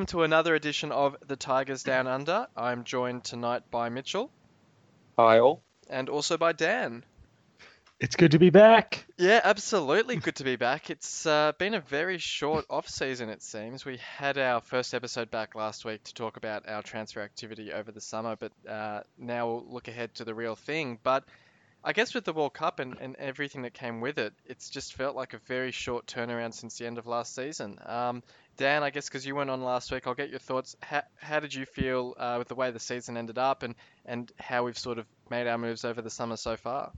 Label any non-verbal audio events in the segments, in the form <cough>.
Hello and welcome to another edition of The Tigers Down Under. I'm joined tonight by Mitchell Hi all. and also by Dan. It's good to be back. Yeah, absolutely good to be back. It's uh, been a very short off season, it seems. We had our first episode back last week to talk about our transfer activity over the summer, but uh, now we'll look ahead to the real thing. But I guess with the World Cup and, and everything that came with it, it's just felt like a very short turnaround since the end of last season. Um, Dan, I guess because you went on last week, I'll get your thoughts. How, how did you feel uh, with the way the season ended up and, and how we've sort of made our moves over the summer so far?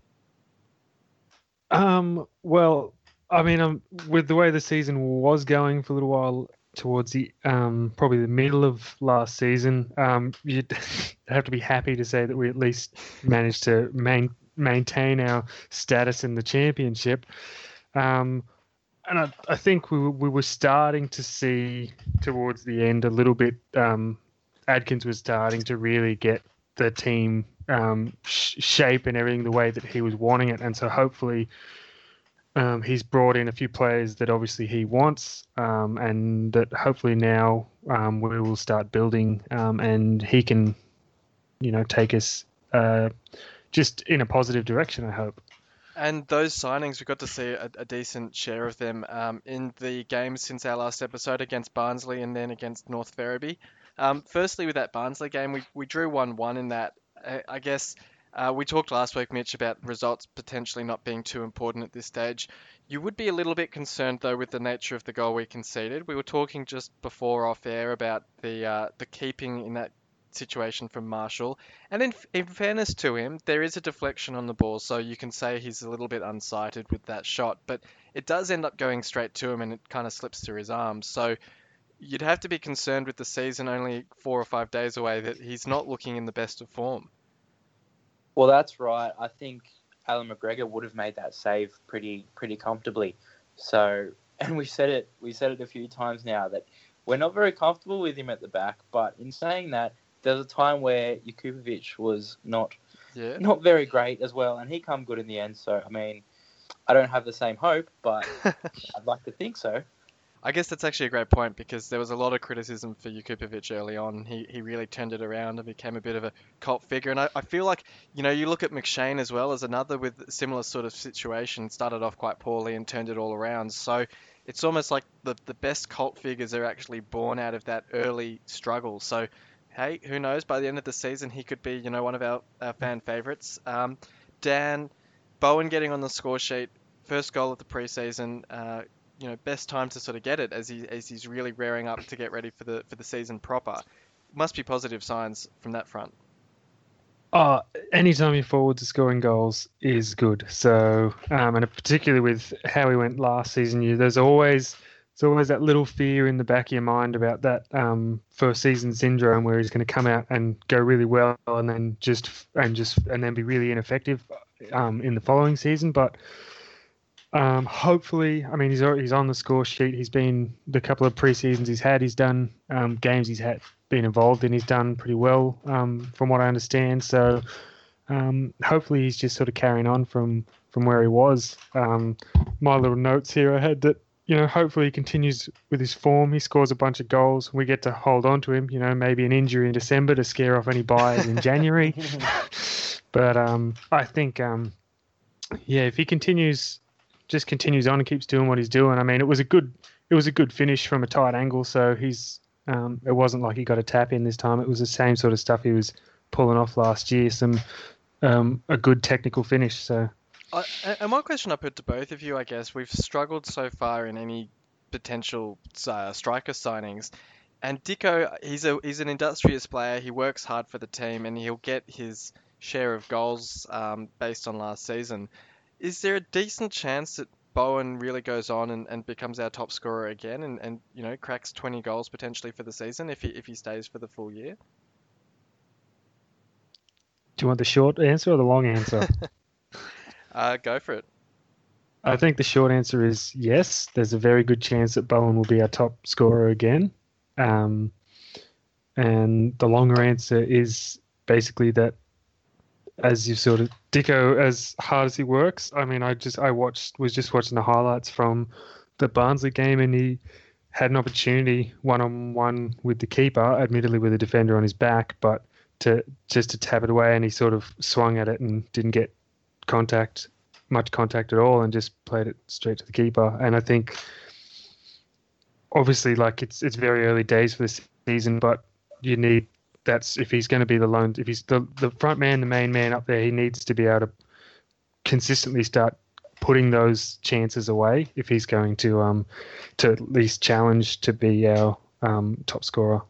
Um, well, I mean, um, with the way the season was going for a little while towards the um, probably the middle of last season, um, you'd <laughs> have to be happy to say that we at least managed to main, maintain our status in the championship. Um, and I, I think we, we were starting to see towards the end a little bit. Um, Adkins was starting to really get the team um, sh- shape and everything the way that he was wanting it, and so hopefully um, he's brought in a few players that obviously he wants, um, and that hopefully now um, we will start building, um, and he can, you know, take us uh, just in a positive direction. I hope. And those signings, we got to see a, a decent share of them um, in the games since our last episode against Barnsley and then against North Ferriby. Um, firstly, with that Barnsley game, we, we drew 1 1 in that. I, I guess uh, we talked last week, Mitch, about results potentially not being too important at this stage. You would be a little bit concerned, though, with the nature of the goal we conceded. We were talking just before off air about the uh, the keeping in that situation from Marshall. And in, in fairness to him, there is a deflection on the ball, so you can say he's a little bit unsighted with that shot, but it does end up going straight to him and it kind of slips through his arms. So you'd have to be concerned with the season only four or five days away that he's not looking in the best of form. Well, that's right. I think Allan McGregor would have made that save pretty pretty comfortably. So, <laughs> and we said it we said it a few times now that we're not very comfortable with him at the back. But in saying that, there's a time where Jakupovic was not Yeah. not very great as well, and he come good in the end. So, I mean, I don't have the same hope, but <laughs> I'd like to think so. I guess that's actually a great point because there was a lot of criticism for Jakupovic early on. He, he really turned it around and became a bit of a cult figure. And I, I feel like, you know, you look at McShane as well as another with a similar sort of situation, started off quite poorly and turned it all around. So it's almost like the, the best cult figures are actually born out of that early struggle. So, hey, who knows? By the end of the season, he could be, you know, one of our, our fan favourites. Um, Dan, Bowen getting on the score sheet, first goal of the preseason. Uh, you know best time to sort of get it as he as he's really rearing up to get ready for the for the season proper. Must be positive signs from that front. Uh, anytime your forwards are scoring goals is good. So, um, and particularly with how we went last season, you there's always there's always that little fear in the back of your mind about that um, first season syndrome where he's going to come out and go really well and then just and just and then be really ineffective um, in the following season. But um, hopefully, I mean, he's he's on the score sheet. He's been the couple of preseasons he's had. He's done um, games he's had been involved in. He's done pretty well, um, from what I understand. So, um, hopefully, he's just sort of carrying on from from where he was. My little notes here I had that you know hopefully he continues with his form. He scores a bunch of goals. We get to hold on to him. You know, maybe an injury in December to scare off any buyers in January. <laughs> but um, I think um, yeah, if he continues just continues on and keeps doing what he's doing. I mean, it was a good it was a good finish from a tight angle, so he's um, it wasn't like he got a tap in this time. It was the same sort of stuff he was pulling off last year. Some um, a good technical finish. So I, and one question I put to both of you, I guess we've struggled so far in any potential uh, striker signings. And Dicko, he's a he's an industrious player. He works hard for the team, and he'll get his share of goals um, based on last season. Is there a decent chance that Bowen really goes on and, and becomes our top scorer again and, and you know cracks 20 goals potentially for the season if he, if he stays for the full year? do you want the short answer or the long answer? <laughs> Uh, go for it. I think the short answer is yes. There's a very good chance that Bowen will be our top scorer again. Um, and the longer answer is basically that, as you sort of Dicko, as hard as he works. I mean, I just I watched was just watching the highlights from the Barnsley game, and he had an opportunity one on one with the keeper, admittedly with a defender on his back, but to just to tap it away, and he sort of swung at it and didn't get contact, much contact at all, and just played it straight to the keeper. And I think, obviously, like it's it's very early days for this season, but you need that's if he's going to be the lone, if he's the the front man, the main man up there, he needs to be able to consistently start putting those chances away if he's going to um to at least challenge to be our um, top scorer.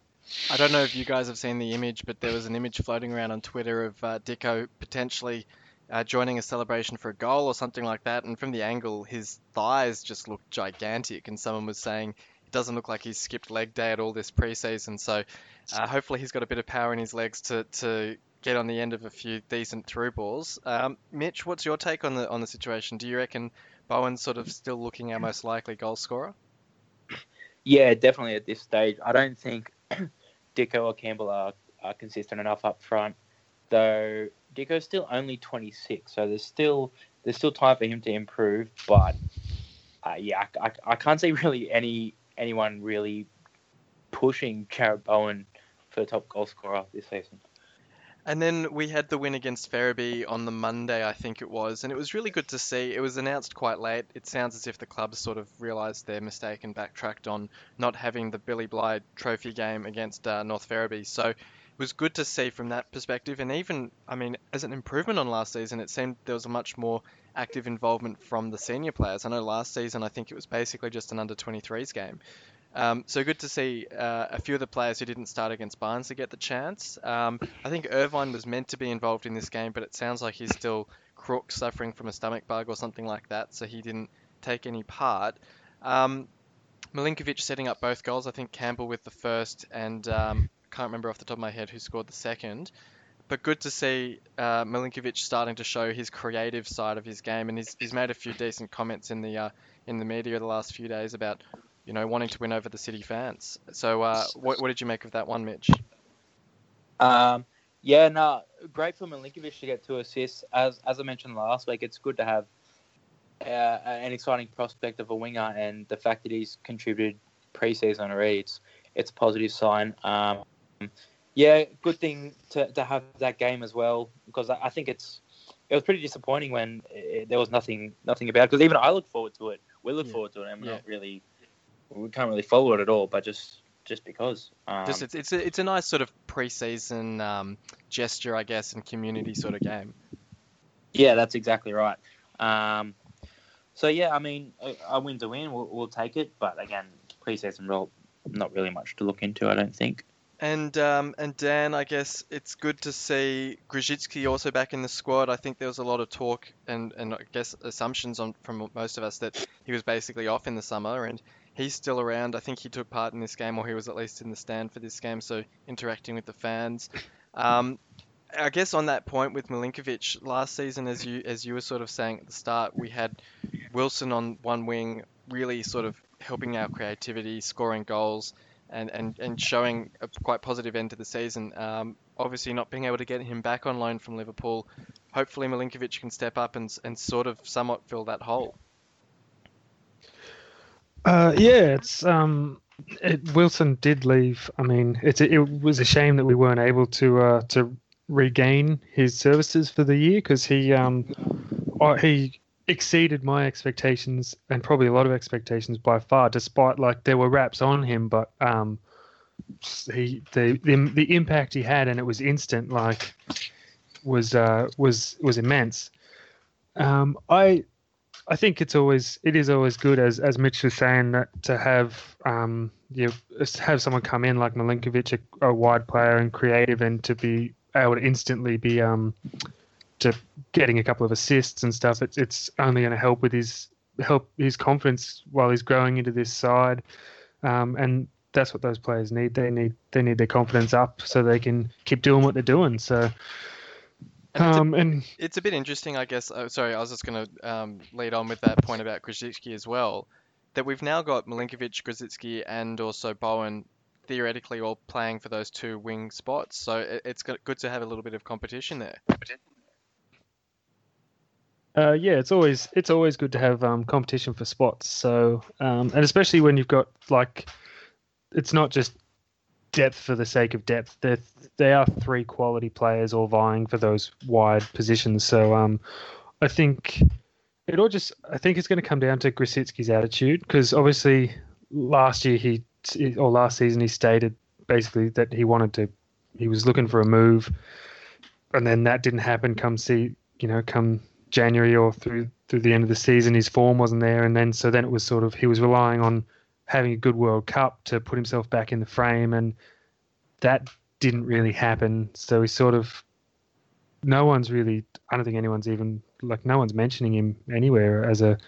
I don't know if you guys have seen the image, but there was an image floating around on Twitter of uh, Dicko potentially uh, joining a celebration for a goal or something like that. And from the angle, his thighs just look gigantic. And someone was saying it doesn't look like he's skipped leg day at all this preseason. So uh, hopefully he's got a bit of power in his legs to, to get on the end of a few decent through balls. Um, Mitch, what's your take on the on the situation? Do you reckon Bowen's sort of still looking our most likely goal scorer? Yeah, definitely at this stage. I don't think <clears throat> Dicko or Campbell are, are consistent enough up front, though Dicko's still only 26, so there's still there's still time for him to improve. But uh, yeah, I, I, I, can't see <laughs> really any anyone really pushing Jarrod Bowen for the top goal scorer this season. And then we had the win against Ferriby on the Monday, I think it was, and it was really good to see. It was announced quite late. It sounds as if the club sort of realised their mistake and backtracked on not having the Billy Bly Trophy game against uh, North Ferriby. So was good to see from that perspective. And even, I mean, as an improvement on last season, it seemed there was a much more active involvement from the senior players. I know last season, I think it was basically just an under 23s game. Um, so good to see uh, a few of the players who didn't start against Barnes to get the chance. Um, I think Irvine was meant to be involved in this game, but it sounds like he's still crook, suffering from a stomach bug or something like that, so he didn't take any part. Um, Milinkovic setting up both goals. I think Campbell with the first, and um, can't remember off the top of my head who scored the second. But good to see uh, Milinkovic starting to show his creative side of his game, and he's, he's made a few decent comments in the uh, in the media the last few days about you know, wanting to win over the City fans. So, uh, what, what did you make of that one, Mitch? Um, yeah, no, great for Milinkovic to get two assists. As as I mentioned last week, it's good to have uh, an exciting prospect of a winger, and the fact that he's contributed preseason already, it's it's a positive sign. Um, yeah, good thing to, to have that game as well because I, I think it's it was pretty disappointing when it, there was nothing nothing about because even I look forward to it. We look yeah. forward to it, and we're yeah. not really we can't really follow it at all, but just just because. Um, just it's it's a, it's a nice sort of preseason um, gesture, I guess, and community sort of game. Yeah, that's exactly right. Um, so yeah, I mean, a, a win's a win. We'll, we'll take it, but again, preseason role, not really much to look into. I don't think. And um, and Dan, I guess it's good to see Grosicki also back in the squad. I think there was a lot of talk and, and I guess assumptions on from most of us that he was basically off in the summer, and he's still around. I think he took part in this game, or he was at least in the stand for this game, so interacting with the fans. Um, I guess on that point with Milinkovic, last season, as you as you were sort of saying at the start, we had Wilson on one wing, really sort of helping our creativity, scoring goals, and, and, and showing a quite positive end to the season. Um, obviously, not being able to get him back on loan from Liverpool, hopefully Milinkovic can step up and, and sort of somewhat fill that hole. Uh, yeah, it's um, it, Wilson did leave. I mean, it's it was a shame that we weren't able to uh, to regain his services for the year because he um, he exceeded my expectations and probably a lot of expectations by far. Despite like there were raps on him, but um, he the the, the impact he had and it was instant. Like was uh was was immense. Um, I I think it's always it is always good as as Mitch was saying that to have um you have someone come in like Milinkovic, a, a, wide player and creative, and to be able to instantly be um to getting a couple of assists and stuff. It's it's only going to help with his help his confidence while he's growing into this side, um, and that's what those players need. They need they need their confidence up so they can keep doing what they're doing. So and it's, um, a, and it's a bit interesting, I guess. Oh, sorry, I was just going to um, lead on with that point about Grosicki as well. That we've now got Milinkovic, Grosicki, and also Bowen theoretically all playing for those two wing spots. So it, it's good to have a little bit of competition there. Uh, yeah, it's always it's always good to have um, competition for spots. So um, and especially when you've got like it's not just depth for the sake of depth. They're, they are three quality players all vying for those wide positions. So um, I think it all just I think it's going to come down to Grosicki's attitude because obviously last year he or last season he stated basically that he wanted to he was looking for a move and then that didn't happen come see you know come January or through through the end of the season his form wasn't there. And then so then it was sort of he was relying on having a good World Cup to put himself back in the frame. And that didn't really happen. So he sort of no one's really I don't think anyone's even like no one's mentioning him anywhere as a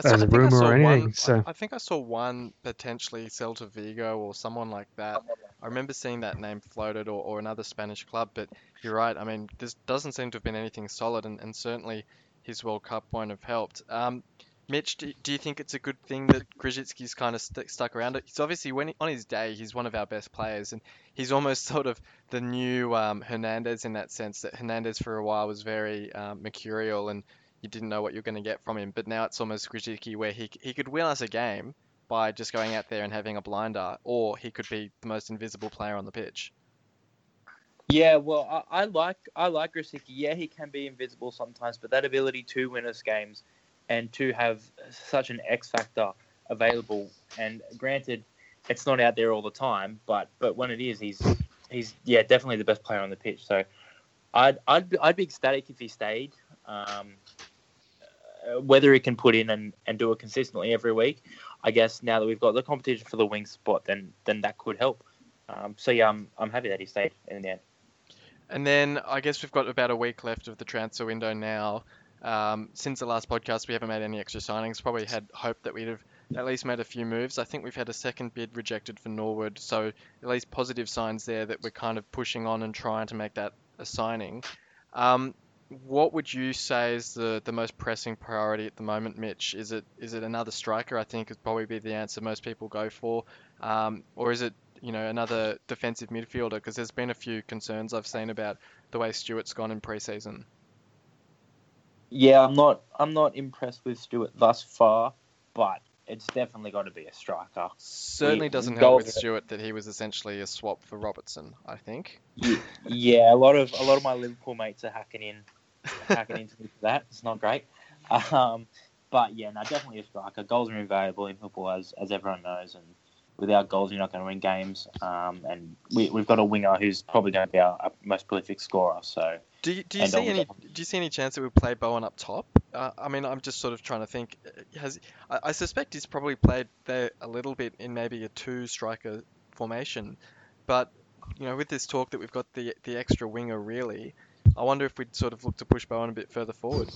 saw- as I a think I rumor saw or anything. one- so I I think I saw one potentially Celta Vigo or someone like that. I remember seeing that name floated or, or another Spanish club, but you're right. I mean, this doesn't seem to have been anything solid, and, and certainly his World Cup won't have helped. Um, Mitch, do, do you think it's a good thing that Grosicki's kind of st- stuck around? He's obviously when he, on his day, he's one of our best players, and he's almost <laughs> sort of the new um, Hernandez in that sense. That Hernandez for a while was very um, mercurial, and you didn't know what you're going to get from him. But now it's almost Grosicki where he he could win us a game by just going out there and having a blinder, or he could be the most invisible player on the pitch. Yeah, well, I, I like I like Grosicki. Yeah, he can be invisible sometimes, but that ability to win us games and to have such an X factor available, and granted, it's not out there all the time, but but when it is, he's he's yeah definitely the best player on the pitch. So I'd I'd be, I'd be ecstatic if he stayed. Um, whether he can put in and, and do it consistently every week, I guess now that we've got the competition for the wing spot, then then that could help. Um, so yeah, I'm I'm happy that he stayed in the end. And then I guess we've got about a week left of the transfer window now. Um, since the last podcast, we haven't made any extra signings. Probably had hoped that we'd have at least made a few moves. I think we've had a second bid rejected for Norwood, so at least positive signs there that we're kind of pushing on and trying to make that a signing. Um, what would you say is the, the most pressing priority at the moment, Mitch? Is it is it another striker? I think would probably be the answer most people go for, um, or is it you know another defensive midfielder? Because there's been a few concerns I've seen about the way Stewart's gone in pre-season. Yeah, I'm not I'm not impressed with Stewart thus far, but it's definitely got to be a striker. Certainly We- doesn't help with. Stewart that he was essentially a swap for Robertson. I think. Ye- yeah, a lot of a lot of my Liverpool mates are hacking in, hacking into me for that. It's not great. Um, but yeah, no, definitely a striker. Goals are invaluable in football, as as everyone knows, and without goals, you're not going to win games. Um, and we, we've got a winger who's probably going to be our, our most prolific scorer. So Do you, do you see any do you see any chance that we play Bowen up top? Uh, I mean, I'm just sort of trying to think. uh, Has I, I suspect he's probably played there a little bit in maybe a two striker formation, but you know, with this talk that we've got the the extra winger, really, I wonder if we'd sort of look to push Bowen a bit further forward.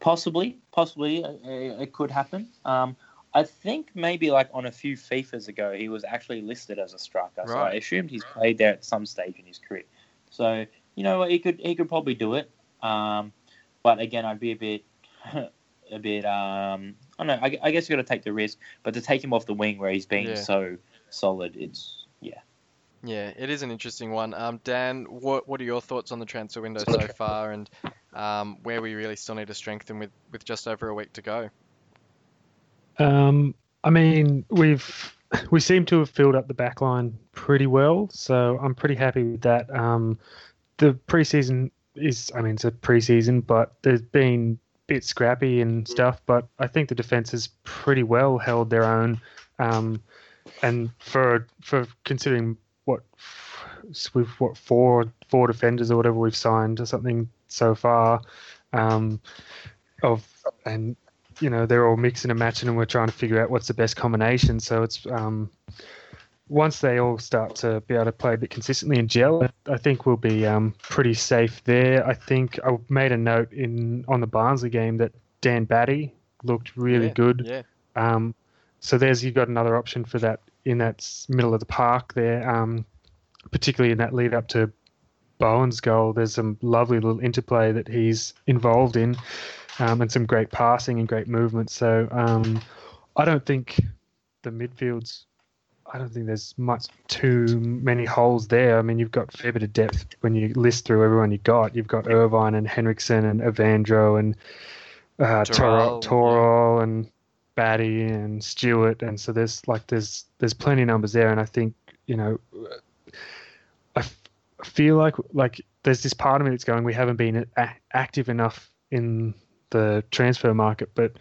possibly, possibly, uh, it could happen. Um, I think maybe like on a few FIFAs ago, he was actually listed as a striker. So I assumed he's played there at some stage in his career. So you know he could he could probably do it. Um, but again, I'd be a bit <laughs> a bit um, I don't know. I, I guess you've got to take the risk, but to take him off the wing where he's been Yeah. so solid, it's yeah. Yeah, it is an interesting one. Um, Dan, what what are your thoughts on the transfer window so far, and um, where we really still need to strengthen with with just over a week to go? Um, I mean, we've we seem to have filled up the back line pretty well, so I'm pretty happy with that. Um, the preseason is, I mean, it's a preseason, but there's been a bit scrappy and stuff, but I think the defense has pretty well held their own. Um, and for for considering what we've what four four defenders or whatever we've signed or something so far, um, of and you know they're all mixing and matching and we're trying to figure out what's the best combination. So it's um once they all start to be able to play a bit consistently and gel i think we'll be um pretty safe there. I think i made a note in on the barnsley game that dan batty looked really Yeah, good. Yeah, um so there's you've got another option for that in that middle of the park there um particularly in that lead up to Bowen's goal, there's some lovely little interplay that he's involved in, um, and some great passing and great movement. So um, I don't think the midfields. I don't think there's much too many holes there. I mean, you've got a fair bit of depth when you list through everyone you got. You've got Irvine and Henriksen and Evandro and uh, Toral, Toro, Toro and Batty and Stewart, and so there's like there's there's plenty of numbers there, and I think you know, I feel like like there's this part of me that's going, we haven't been a- active enough in the transfer market, but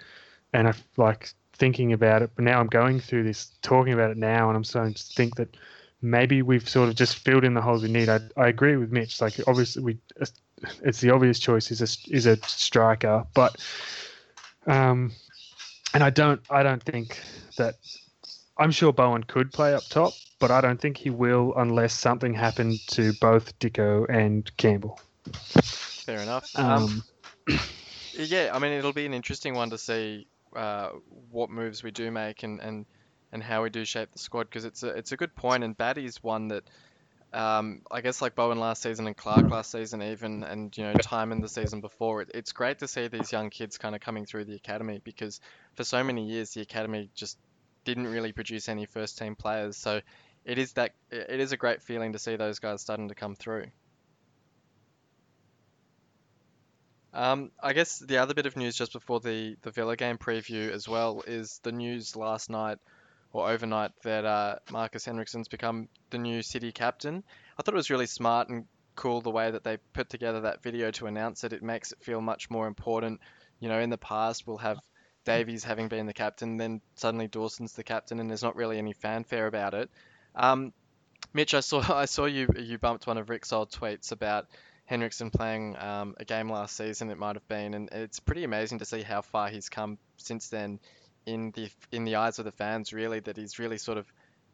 and I like thinking about it, but now I'm going through this, talking about it now, and I'm starting to think that maybe we've sort of just filled in the holes we need. I, I agree with Mitch. Like obviously we, it's the obvious choice is a is a striker, but um, and I don't I don't think that I'm sure Bowen could play up top, but I don't think he will unless something happened to both Dicko and Campbell. Fair enough. Um, um, <clears throat> yeah, I mean it'll be an interesting one to see uh, what moves we do make and, and and how we do shape the squad because it's a it's a good point and Batty's one that um, I guess like Bowen last season and Clark last season even and you know time in the season before it, it's great to see these young kids kind of coming through the academy because for so many years the academy just didn't really produce any first team players so it is that it is a great feeling to see those guys starting to come through. Um, I guess the other bit of news just before the, the Villa game preview as well is the news last night or overnight that uh, Marcus Henriksen's become the new City captain. I thought it was really smart and cool the way that they put together that video to announce it. It makes it feel much more important. You know, in the past we'll have Davies having been the captain, then suddenly Dawson's the captain, and there's not really any fanfare about it. Um, Mitch, I saw <laughs> I saw you you bumped one of Rick's old tweets about Henriksen playing um, a game last season, it might have been, and it's pretty amazing to see how far he's come since then in the in the eyes of the fans. Really, that he's really sort of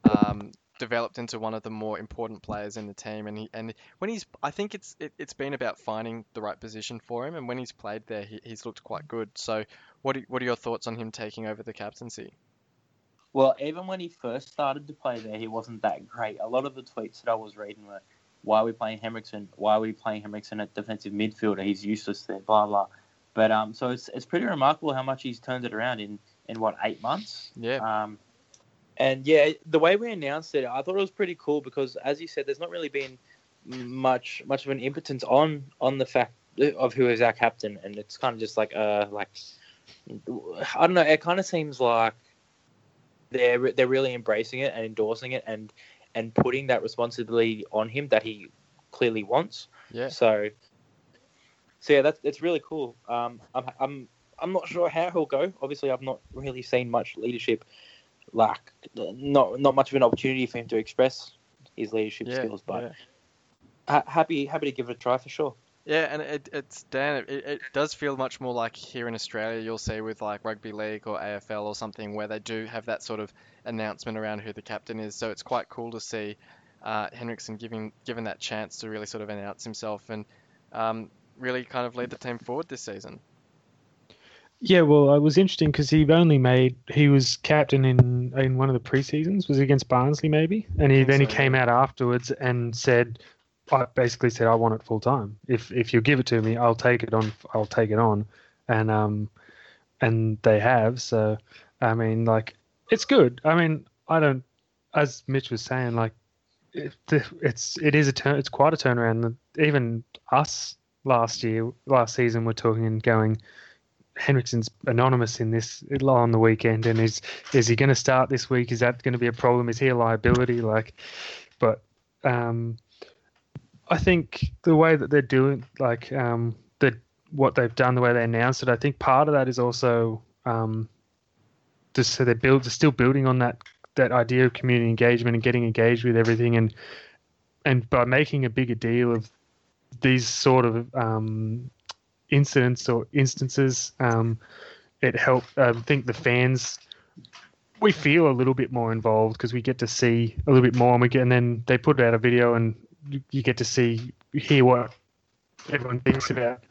um, developed into one of the more important players in the team. And he and when he's, I think it's it, has been about finding the right position for him. And when he's played there, he, he's looked quite good. So, what are, what are your thoughts on him taking over the captaincy? Well, even when he first started to play there, he wasn't that great. A lot of the tweets that I was reading were why are we playing Henriksen? Why are we playing Henriksen at defensive midfielder? He's useless there, blah blah. But um, so it's it's pretty remarkable how much he's turned it around in in what eight months. Yeah. Um, and yeah, the way we announced it, I thought it was pretty cool because, as you said, there's not really been much much of an impotence on on the fact of who is our captain, and it's kind of just like uh like I don't know. It kind of seems like they're they're really embracing it and endorsing it, and and putting that responsibility on him that he clearly wants. Yeah. So, so yeah, that's it's really cool. Um, I'm I'm I'm not sure how he'll go. Obviously, I've not really seen much leadership, like not not much of an opportunity for him to express his leadership yeah, skills. But yeah. ha- happy happy to give it a try for sure. Yeah, and it, it's Dan. It, it does feel much more like here in Australia, you'll see with like rugby league or AFL or something where they do have that sort of announcement around who the captain is. So it's quite cool to see uh, Henriksen giving given that chance to really sort of announce himself and um, really kind of lead the team forward this season. Yeah, well, it was interesting because he only made he was captain in in one of the pre seasons. Was against Barnsley maybe? And he then so, he came yeah. out afterwards and said, I basically said I want it full time. If if you give it to me, I'll take it on. I'll take it on, and um, and they have. So I mean, like it's good. I mean, I don't. As Mitch was saying, like it, it's it is a turn. It's quite a turnaround. Even us last year, last season, we're talking and going. Henriksen's anonymous in this on the weekend, and is is he going to start this week? Is that going to be a problem? Is he a liability? Like, but um, I think the way that they're doing, like um, the what they've done, the way they announced it, I think part of that is also um, just so they build, they're still building on that that idea of community engagement and getting engaged with everything, and and by making a bigger deal of these sort of um, incidents or instances, um, it helped. I think the fans we feel a little bit more involved because we get to see a little bit more, and we get, and then they put out a video and you get to see hear what everyone thinks about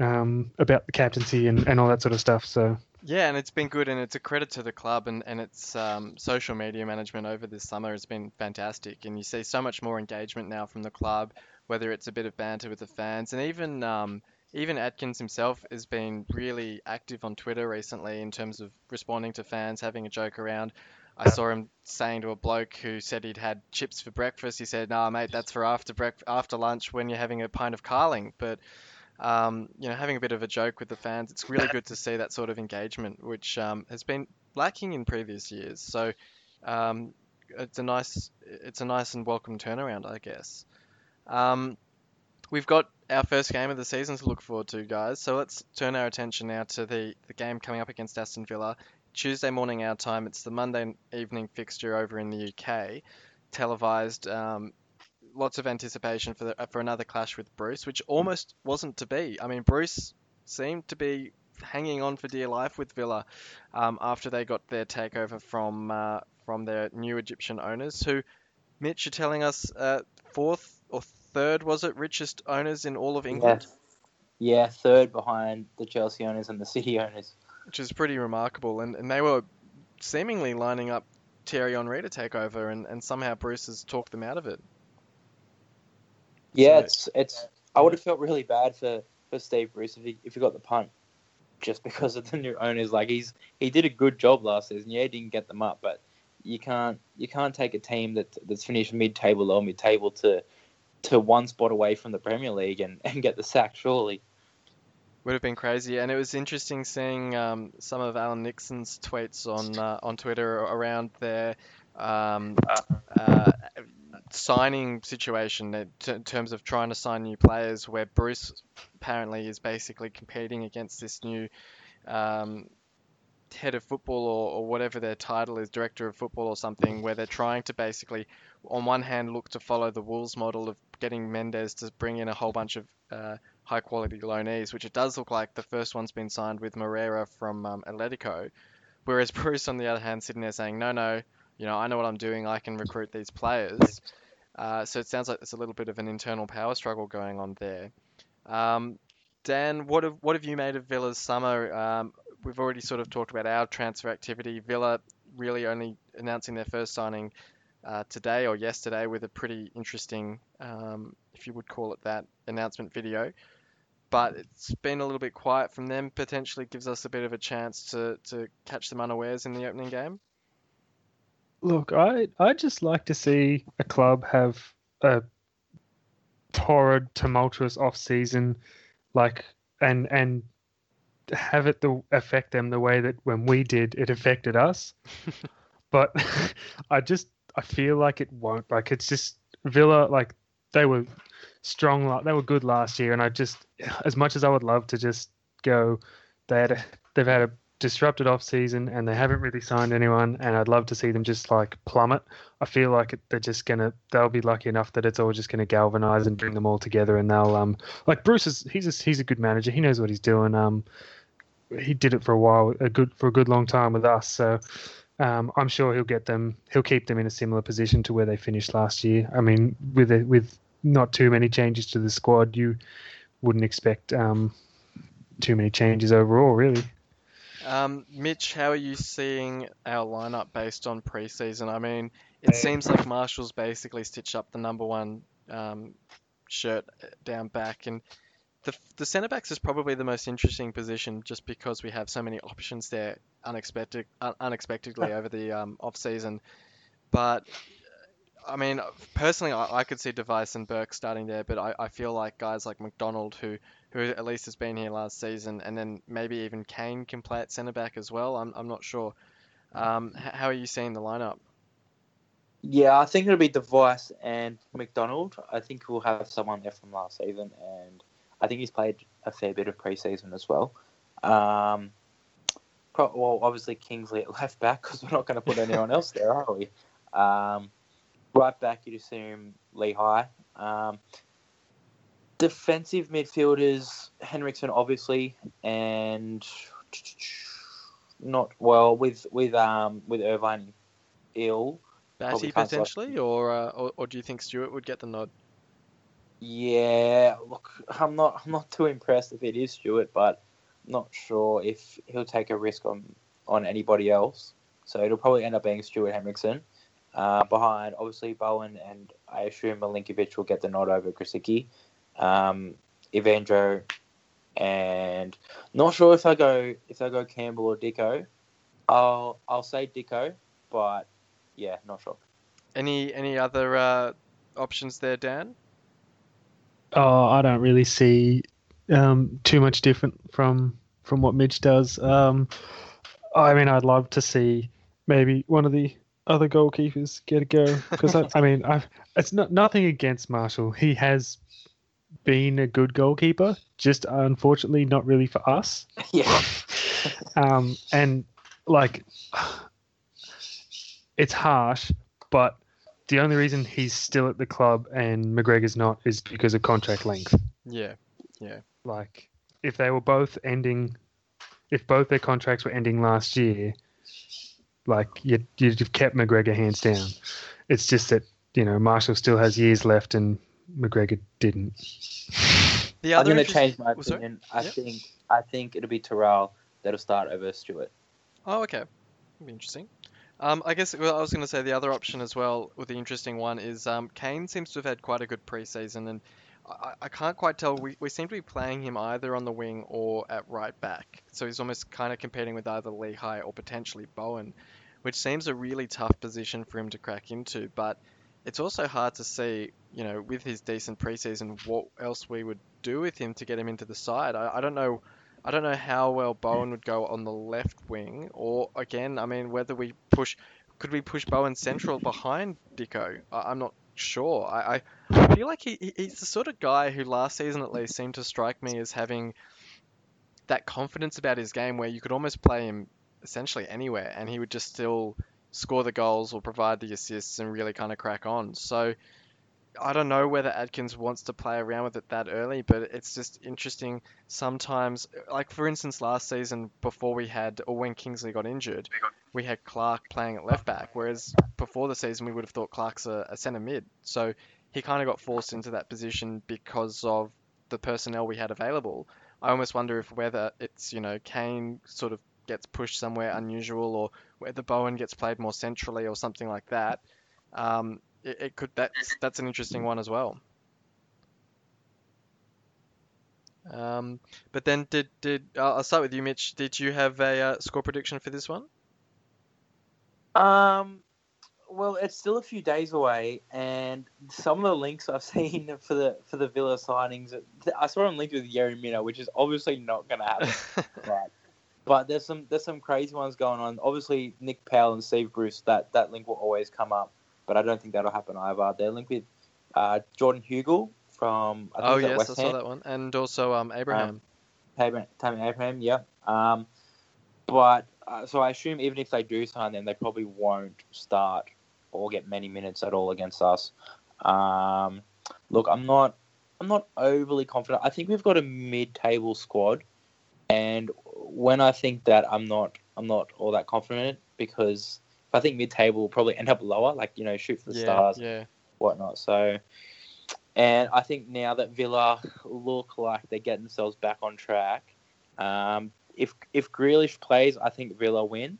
um, about the captaincy and, and all that sort of stuff. So yeah, and it's been good, and it's a credit to the club and and its um, social media management over this summer has been fantastic, and you see so much more engagement now from the club, whether it's a bit of banter with the fans, and even um, even Adkins himself has been really active on Twitter recently in terms of responding to fans, having a joke around. I saw him saying to a bloke who said he'd had chips for breakfast. He said, "Nah, mate, that's for after brec- after lunch when you're having a pint of Carling." But um, you know, having a bit of a joke with the fans. It's really good to see that sort of engagement, which um, has been lacking in previous years. So um, it's a nice, it's a nice and welcome turnaround, I guess. We've got our first game of the season to look forward to, guys. So let's turn our attention now to the, the game coming up against Aston Villa. Tuesday morning our time. It's the Monday evening fixture over in the UK, televised. Um, lots of anticipation for the, for another clash with Bruce, which almost wasn't to be. I mean, Bruce seemed to be hanging on for dear life with Villa um, after they got their takeover from uh, from their new Egyptian owners, who Mitch are telling us uh, fourth or third was it richest owners in all of England. Yeah. yeah, third behind the Chelsea owners and the City owners, which is pretty remarkable. And and they were seemingly lining up Thierry Henry to take over, and, and somehow Bruce has talked them out of it. Yeah, so, it's it's. I would have felt really bad for, for Steve Bruce if he if he got the punt, just <laughs> because of the new owners. Like he's he did a good job last season. Yeah, he didn't get them up, but you can't you can't take a team that that's finished mid table or mid table to to one spot away from the Premier League and, and get the sack. Surely would have been crazy. And it was interesting seeing um, some of Alan Nixon's tweets on uh, on Twitter around their um, uh, signing situation in terms of trying to sign new players, where Bruce apparently is basically competing against this new um, head of football or, or whatever their title is, director of football or something, where they're trying to basically, on one hand, look to follow the Wolves model of getting Mendes to bring in a whole bunch of uh, high quality loanees, which it does look like the first one's been signed with Moreira from um, Atletico. Whereas <laughs> Bruce, on the other hand, sitting there saying, no, no, you know, I know what I'm doing. I can recruit these players. Uh, so it sounds like there's a little bit of an internal power struggle going on there. Um, Dan, what have what have you made of Villa's summer? Um, we've already sort of talked about our transfer activity. Villa really only announcing their first signing uh, today or yesterday with a pretty interesting, um, if you would call it that, announcement video. But it's been a little bit quiet from them. Potentially gives us a bit of a chance to, to catch them unawares in the opening game. Look, I I just like to see a club have a torrid, tumultuous off season, like and and have it the, affect them the way that when we did it affected us. <laughs> but <laughs> I just I feel like it won't. Like it's just Villa. Like they were strong. Like they were good last year, and I just as much as I would love to just go, they had a, they've had a disrupted off season and they haven't really signed anyone and I'd love to see them just like plummet. I feel like they're just gonna they'll be lucky enough that it's all just gonna galvanize and bring them all together and they'll um like Bruce is he's a, he's a good manager. He knows what he's doing. Um he did it for a while, a good for a good long time with us. So um, I'm sure he'll get them. He'll keep them in a similar position to where they finished last year. I mean, with a, with not too many changes to the squad, you wouldn't expect um, too many changes overall, really. Um, Mitch, how are you seeing our lineup based on preseason? I mean, it seems like Marshall's basically stitched up the number one um, shirt down back, and the the centre backs is probably the most interesting position just because we have so many options there unexpected uh, unexpectedly over the um, off season. But I mean, personally, I, I could see de Wijs and Burke starting there, but I, I feel like guys like McDonald, who who at least has been here last season, and then maybe even Kane can play at centre back as well. I'm I'm not sure. Um, how are you seeing the lineup? Yeah, I think it'll be de Wijs and McDonald. I think we'll have someone there from last season, and I think he's played a fair bit of preseason as well. Um, well, obviously Kingsley at <laughs> left back because we're not going to put anyone else there, are we? Um, right back, you'd assume High. Um, defensive midfielders, Henriksen obviously, and not well with with um with Irvine ill. Batty potentially, or, uh, or or do you think Stewart would get the nod? Yeah, look, I'm not I'm not too impressed if it is Stewart, but not sure if he'll take a risk on on anybody else. So it'll probably end up being Stewart Henriksen. Uh, behind, obviously, Bowen and I assume Milinkovic will get the nod over Grosicki. Um, Evandro, and not sure if I go if I go Campbell or Dicko. I'll I'll say Dicko, but yeah, not sure. Any any other uh, options there, Dan? Oh, I don't really see um, too much different from from what Midge does. Um, I mean, I'd love to see maybe one of the other goalkeepers get a go because I, I mean, I've, it's not nothing against Marshall. He has been a good goalkeeper, just unfortunately not really for us. <laughs> Yeah. Um, and like, it's harsh, but the only reason he's still at the club and McGregor's not is because of contract length. Yeah. Yeah. Like, if they were both ending, if both their contracts were ending last year, like you'd, you'd have kept McGregor hands down. It's just that you know Marshall still has years left and McGregor didn't. The other I'm going to change my Oh, opinion. I Yep. think I think it'll be Toral that'll start over Stewart. Oh, okay. That'd be interesting. Um, I guess well, I was going to say the other option as well, with the interesting one, is um, Kane seems to have had quite a good preseason, and I, I can't quite tell. We, we seem to be playing him either on the wing or at right back, so he's almost kind of competing with either Lichaj or potentially Bowen, which seems a really tough position for him to crack into. But it's also hard to see, you know, with his decent preseason, what else we would do with him to get him into the side. I, I don't know. I don't know how well Bowen would go on the left wing, or again, I mean, whether we push, could we push Bowen central behind Dicko? I, I'm not sure. I, I, feel like he- he's the sort of guy who last season at least seemed to strike me as having that confidence about his game where you could almost play him essentially anywhere and he would just still score the goals or provide the assists and really kind of crack on. So I don't know whether Adkins wants to play around with it that early, but it's just interesting sometimes. Like for instance, last season before we had or when Kingsley got injured, we had Clark playing at left back, whereas before the season we would have thought Clark's a, a centre mid. So he kind of got forced into that position because of the personnel we had available. I almost wonder if whether it's you know Kane sort of gets pushed somewhere unusual or whether Bowen gets played more centrally or something like that. Um, it, it could that's that's an interesting one as well. Um, but then did did I'll I'll start with you, Mitch. Did you have a uh, score prediction for this one? Um, well, it's still a few days away, and some of the links I've <laughs> seen for the for the Villa signings, I saw them linked with Yerry Mina, which is obviously not going to happen. <laughs> right. But there's some there's some crazy ones going on. Obviously, Nick Powell and Steve Bruce, that that link will always come up, but I don't think that'll happen either. They're linked with uh, Jordan Hugill from I think oh yes, West I saw Ham. that one, and also um Abraham. Tammy, Tammy Abraham, yeah. Um, but uh, so I assume even if they do sign them, they probably won't start or get many minutes at all against us. Um, look, I'm not, I'm not overly confident. I think we've got a mid-table squad, and when I think that, I'm not, I'm not all that confident because I think mid-table will probably end up lower, like you know, shoot for the yeah, stars yeah. whatnot. So, and I think now that Villa look like they're getting themselves back on track, um, if if Grealish plays, I think Villa win,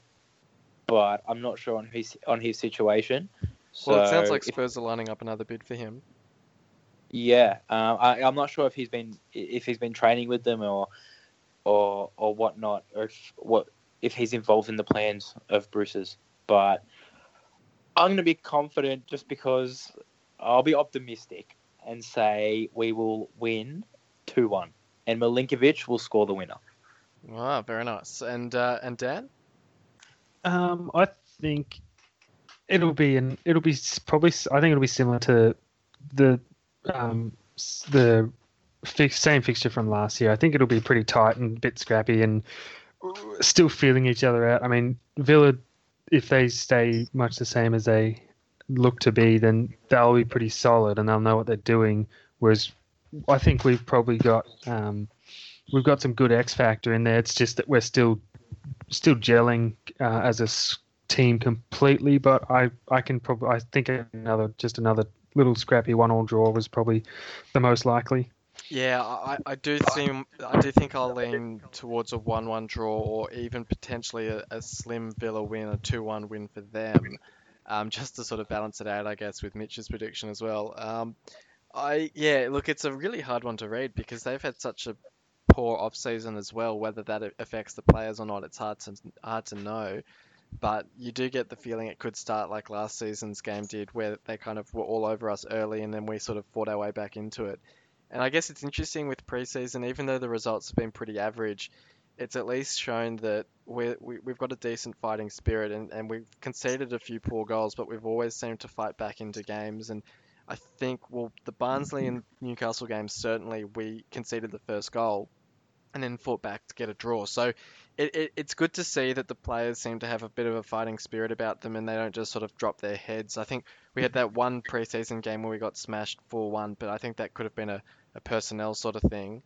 but I'm not sure on his on his situation. So Well, it sounds like if- Spurs are lining up another bid for him. yeah, um, I, I'm not sure if he's been if he's been training with them or or or whatnot, or if what if he's involved in the plans of Bruce's. But I'm going to be confident just because I'll be optimistic and say we will win two one, and Milinkovic will score the winner. Wow, very nice. And uh, and Dan? Um, I think it'll be an it'll be probably I think it'll be similar to the um the fix, same fixture from last year. I think it'll be pretty tight and a bit scrappy and still feeling each other out. I mean, Villa, if they stay much the same as they look to be, then they'll be pretty solid and they'll know what they're doing. Whereas I think we've probably got um, we've got some good X factor in there. It's just that we're still still gelling uh, as a team completely. But I I can probably I think another just another little scrappy one all draw was probably the most likely. Yeah, I, I do think I do think I'll lean towards a one-one draw or even potentially a, a slim Villa win, a two-one win for them, um, just to sort of balance it out, I guess, with Mitch's prediction as well. Um, I yeah, look, it's a really hard one to read because they've had such a poor off-season as well. Whether that affects the players or not, it's hard to hard to know. But you do get the feeling it could start like last season's game did, where they kind of were all over us early and then we sort of fought our way back into it. And I guess it's interesting with preseason, even though the results have been pretty average, it's at least shown that we're, we, we've got a decent fighting spirit and, and we've conceded a few poor goals, but we've always seemed to fight back into games. And I think, well, the Barnsley and Newcastle games, certainly we conceded the first goal and then fought back to get a draw. So it, it, it's good to see that the players seem to have a bit of a fighting spirit about them and they don't just sort of drop their heads. I think we had that one preseason game where we got smashed 4 1, but I think that could have been a, a personnel sort of thing.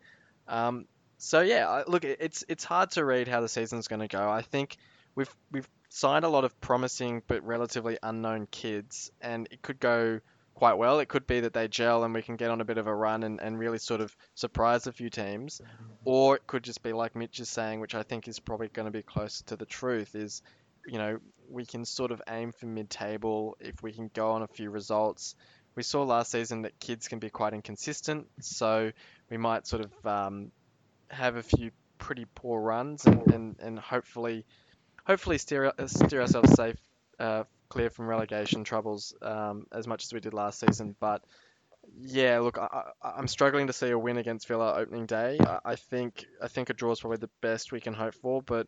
Um, so yeah, look, it's it's hard to read how the season's going to go. I think we've we've signed a lot of promising but relatively unknown kids, and it could go quite well. It could be that they gel and we can get on a bit of a run and, and really sort of surprise a few teams. Or it could just be like Mitch is saying, which I think is probably going to be closer to the truth, is, you know, we can sort of aim for mid table if we can go on a few results. We saw last season that kids can be quite inconsistent, so we might sort of um, have a few pretty poor runs and, and, and hopefully hopefully steer, steer ourselves safe uh, clear from relegation troubles um, as much as we did last season. But yeah, look, I, am struggling to see a win against Villa opening day. I, I, think I think a draw is probably the best we can hope for, but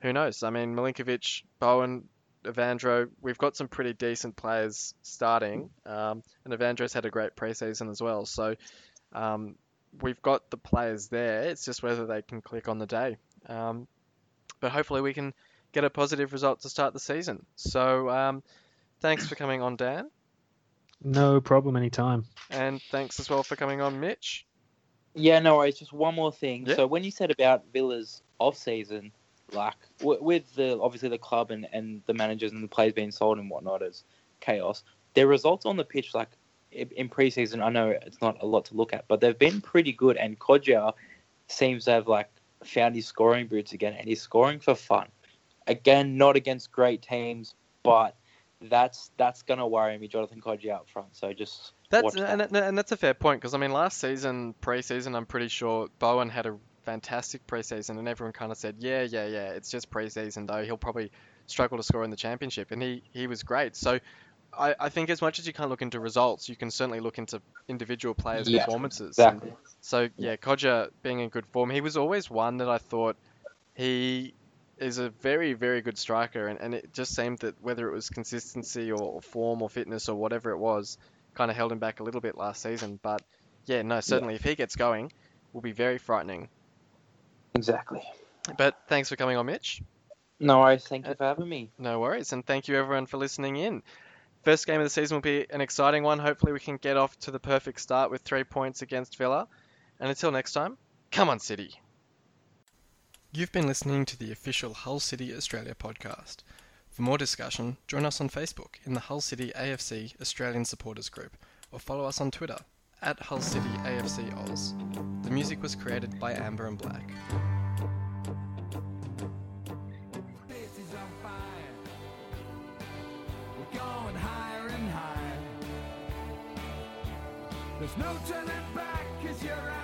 who knows? I mean, Milinkovic, Bowen, Evandro, we've got some pretty decent players starting, um, and Evandro's had a great preseason as well. So um, we've got the players there. It's just whether they can click on the day. Um, but hopefully we can get a positive result to start the season. So um, thanks for coming on, Dan. No problem, anytime. And thanks as well for coming on, Mitch. Yeah, no worries. Just one more thing. Yeah. So when you said about Villa's off season, like with the obviously the club and, and the managers and the players being sold and whatnot as chaos, their results on the pitch, like in preseason, I know it's not a lot to look at, but they've been pretty good. And Kodjia seems to have like found his scoring boots again, and he's scoring for fun. Again, not against great teams, but that's that's gonna worry me, Jonathan Kodjia up front. So just that's that. and, and that's a fair point because I mean last season preseason I'm pretty sure Bowen had a fantastic preseason and everyone kind of said yeah yeah yeah it's just preseason though he'll probably struggle to score in the championship and he he was great so I, I think as much as you can't look into results you can certainly look into individual players Yeah, performances exactly. And so yeah Kodjia being in good form he was always one that I thought he is a very, very good striker, and, and it just seemed that whether it was consistency or, or form or fitness or whatever it was, kind of held him back a little bit last season. But yeah, no, certainly if he gets going, will be very frightening. Exactly. But thanks for coming on, Mitch. No worries. Thank you for having me. No worries, and thank you everyone for listening in. First game of the season will be an exciting one. Hopefully, we can get off to the perfect start with three points against Villa. And until next time, come on, City. You've been listening to the official Hull City Australia podcast. For more discussion, join us on Facebook in the Hull City AFC Australian Supporters Group or follow us on Twitter at Hull City AFC Oz. The music was created by Amber and Black. There's no turning back, cause you're out.